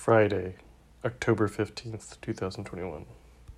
Friday, October 15th, 2021.